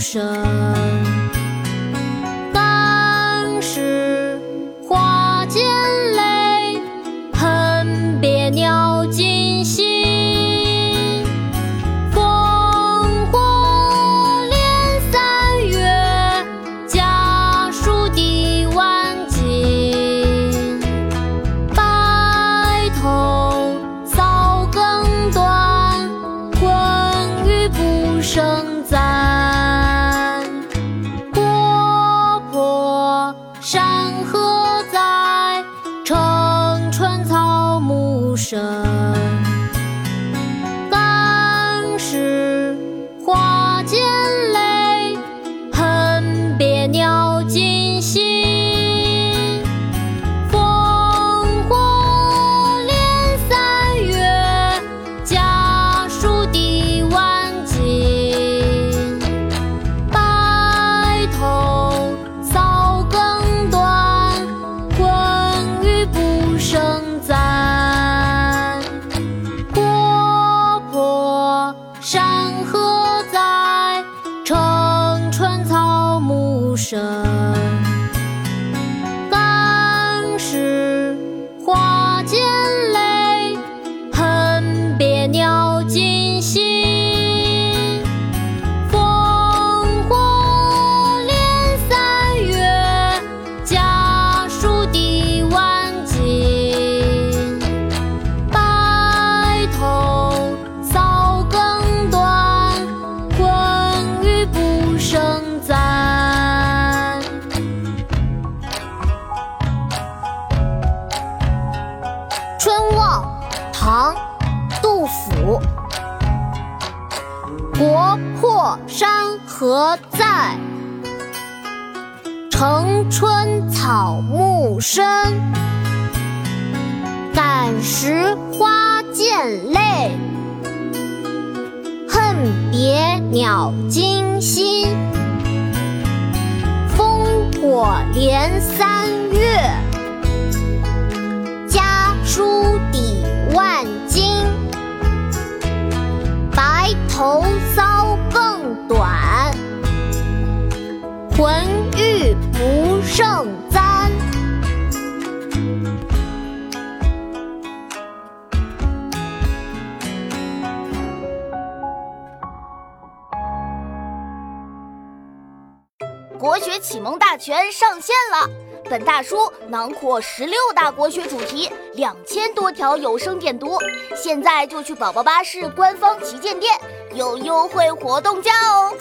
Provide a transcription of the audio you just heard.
声唐·杜甫。国破山河在，城春草木深。感时花溅泪，恨别鸟惊心。烽火连三浑欲不胜簪。国学启蒙大全上线了！本大书囊括十六大国学主题，两千多条有声点读。现在就去宝宝巴士官方旗舰店，有优惠活动价哦！